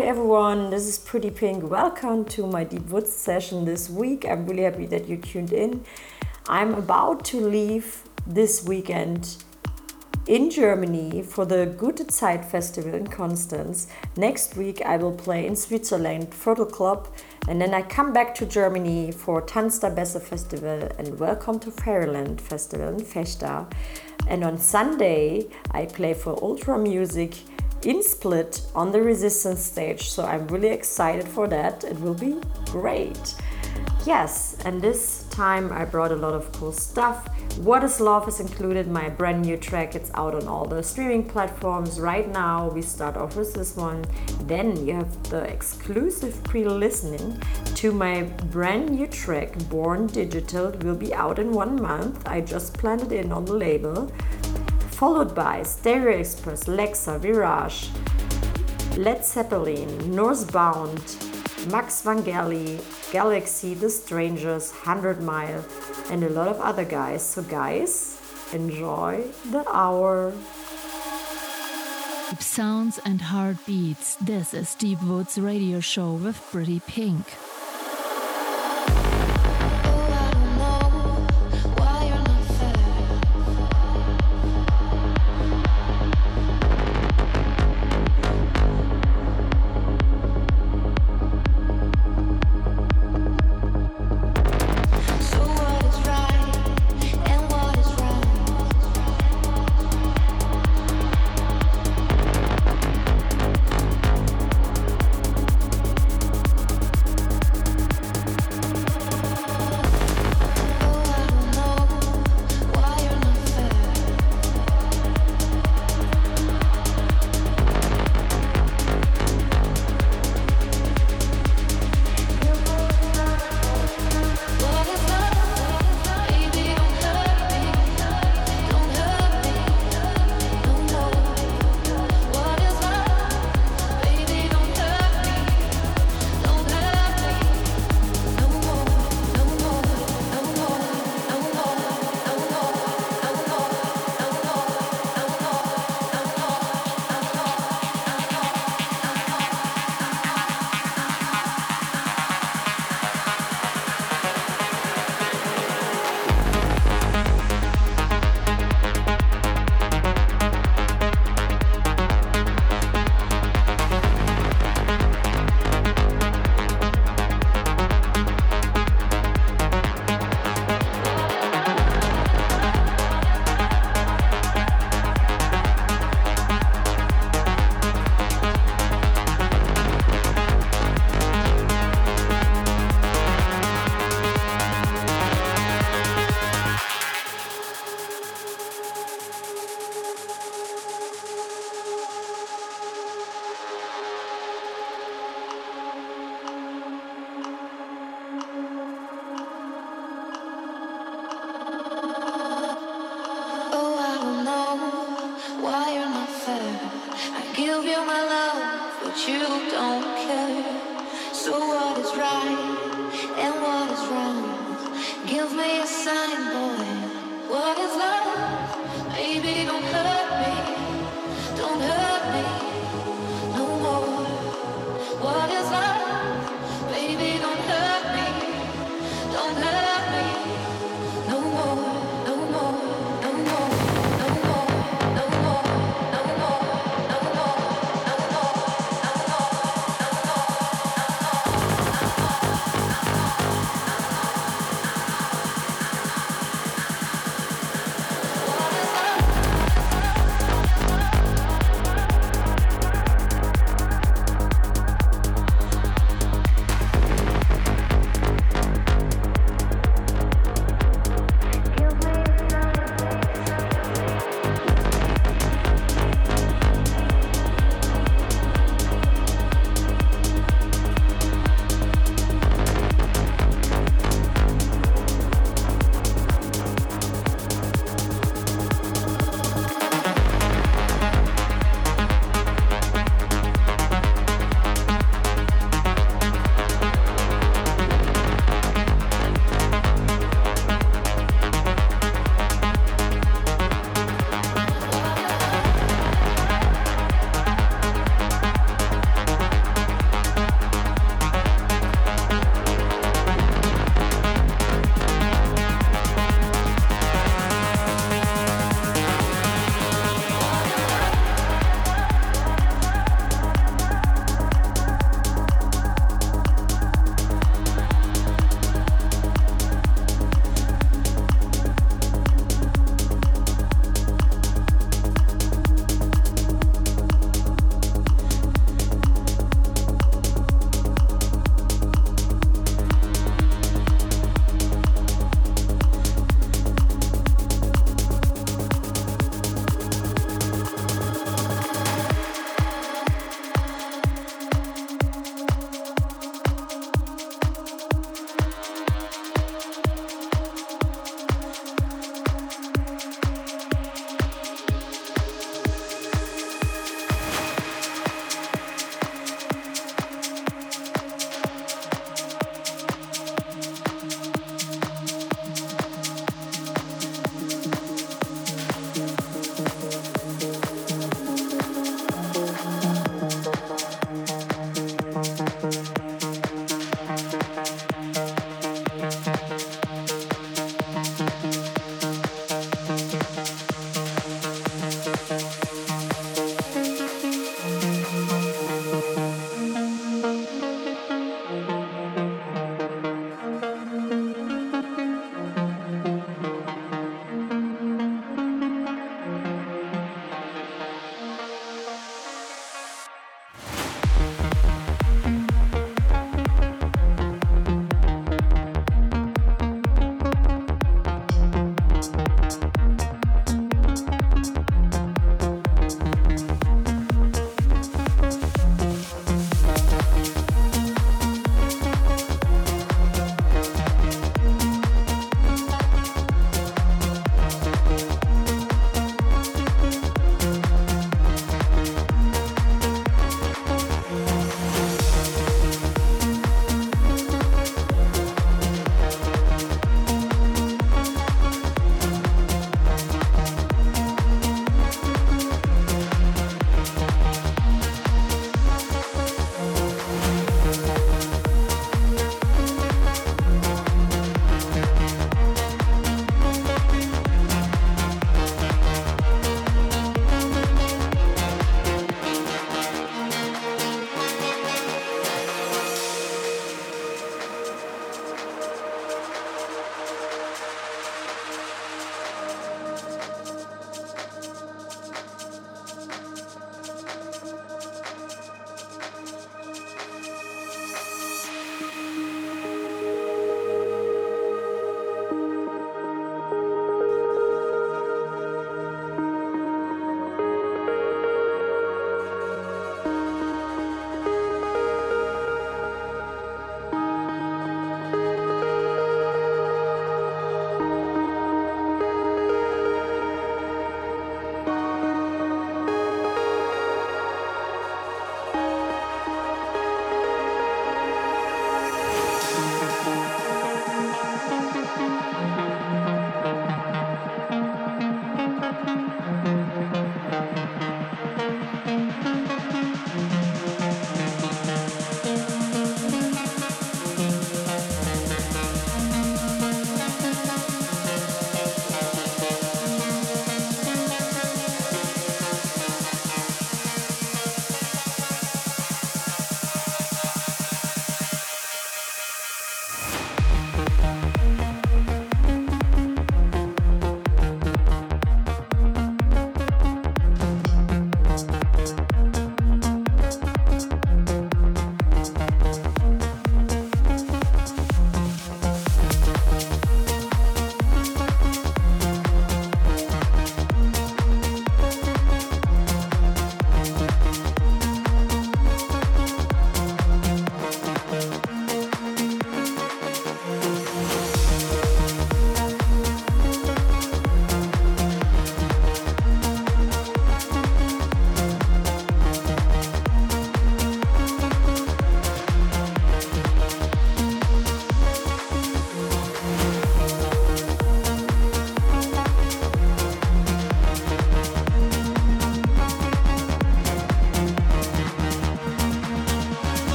Hi everyone, this is Pretty Pink. Welcome to my Deep Woods session this week. I'm really happy that you tuned in. I'm about to leave this weekend in Germany for the Gute Zeit Festival in Constance. Next week I will play in Switzerland, Viertel Club, and then I come back to Germany for Tanz der Festival and welcome to Fairyland Festival in Vechta. And on Sunday I play for Ultra Music in Split on the Resistance stage. So I'm really excited for that. It will be great. Yes, and this time I brought a lot of cool stuff. What is Love is included, my brand new track. It's out on all the streaming platforms right now. We start off with this one. Then you have the exclusive pre listening to my brand new track, Born Digital. It will be out in one month. I just planned it in on the label followed by Stereo Express, Lexa, Virage, Led Zeppelin, Northbound, Max Vangeli, Galaxy, The Strangers, 100 Mile, and a lot of other guys. So, guys, enjoy the hour. Deep sounds and heartbeats. This is Deep Woods Radio Show with Pretty Pink.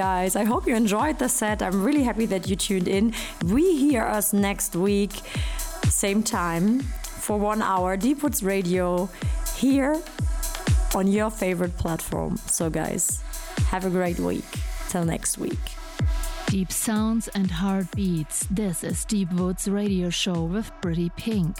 Guys, I hope you enjoyed the set. I'm really happy that you tuned in. We hear us next week, same time, for one hour. Deep Woods Radio here on your favorite platform. So, guys, have a great week. Till next week. Deep sounds and heartbeats. This is Deep Woods Radio Show with Pretty Pink.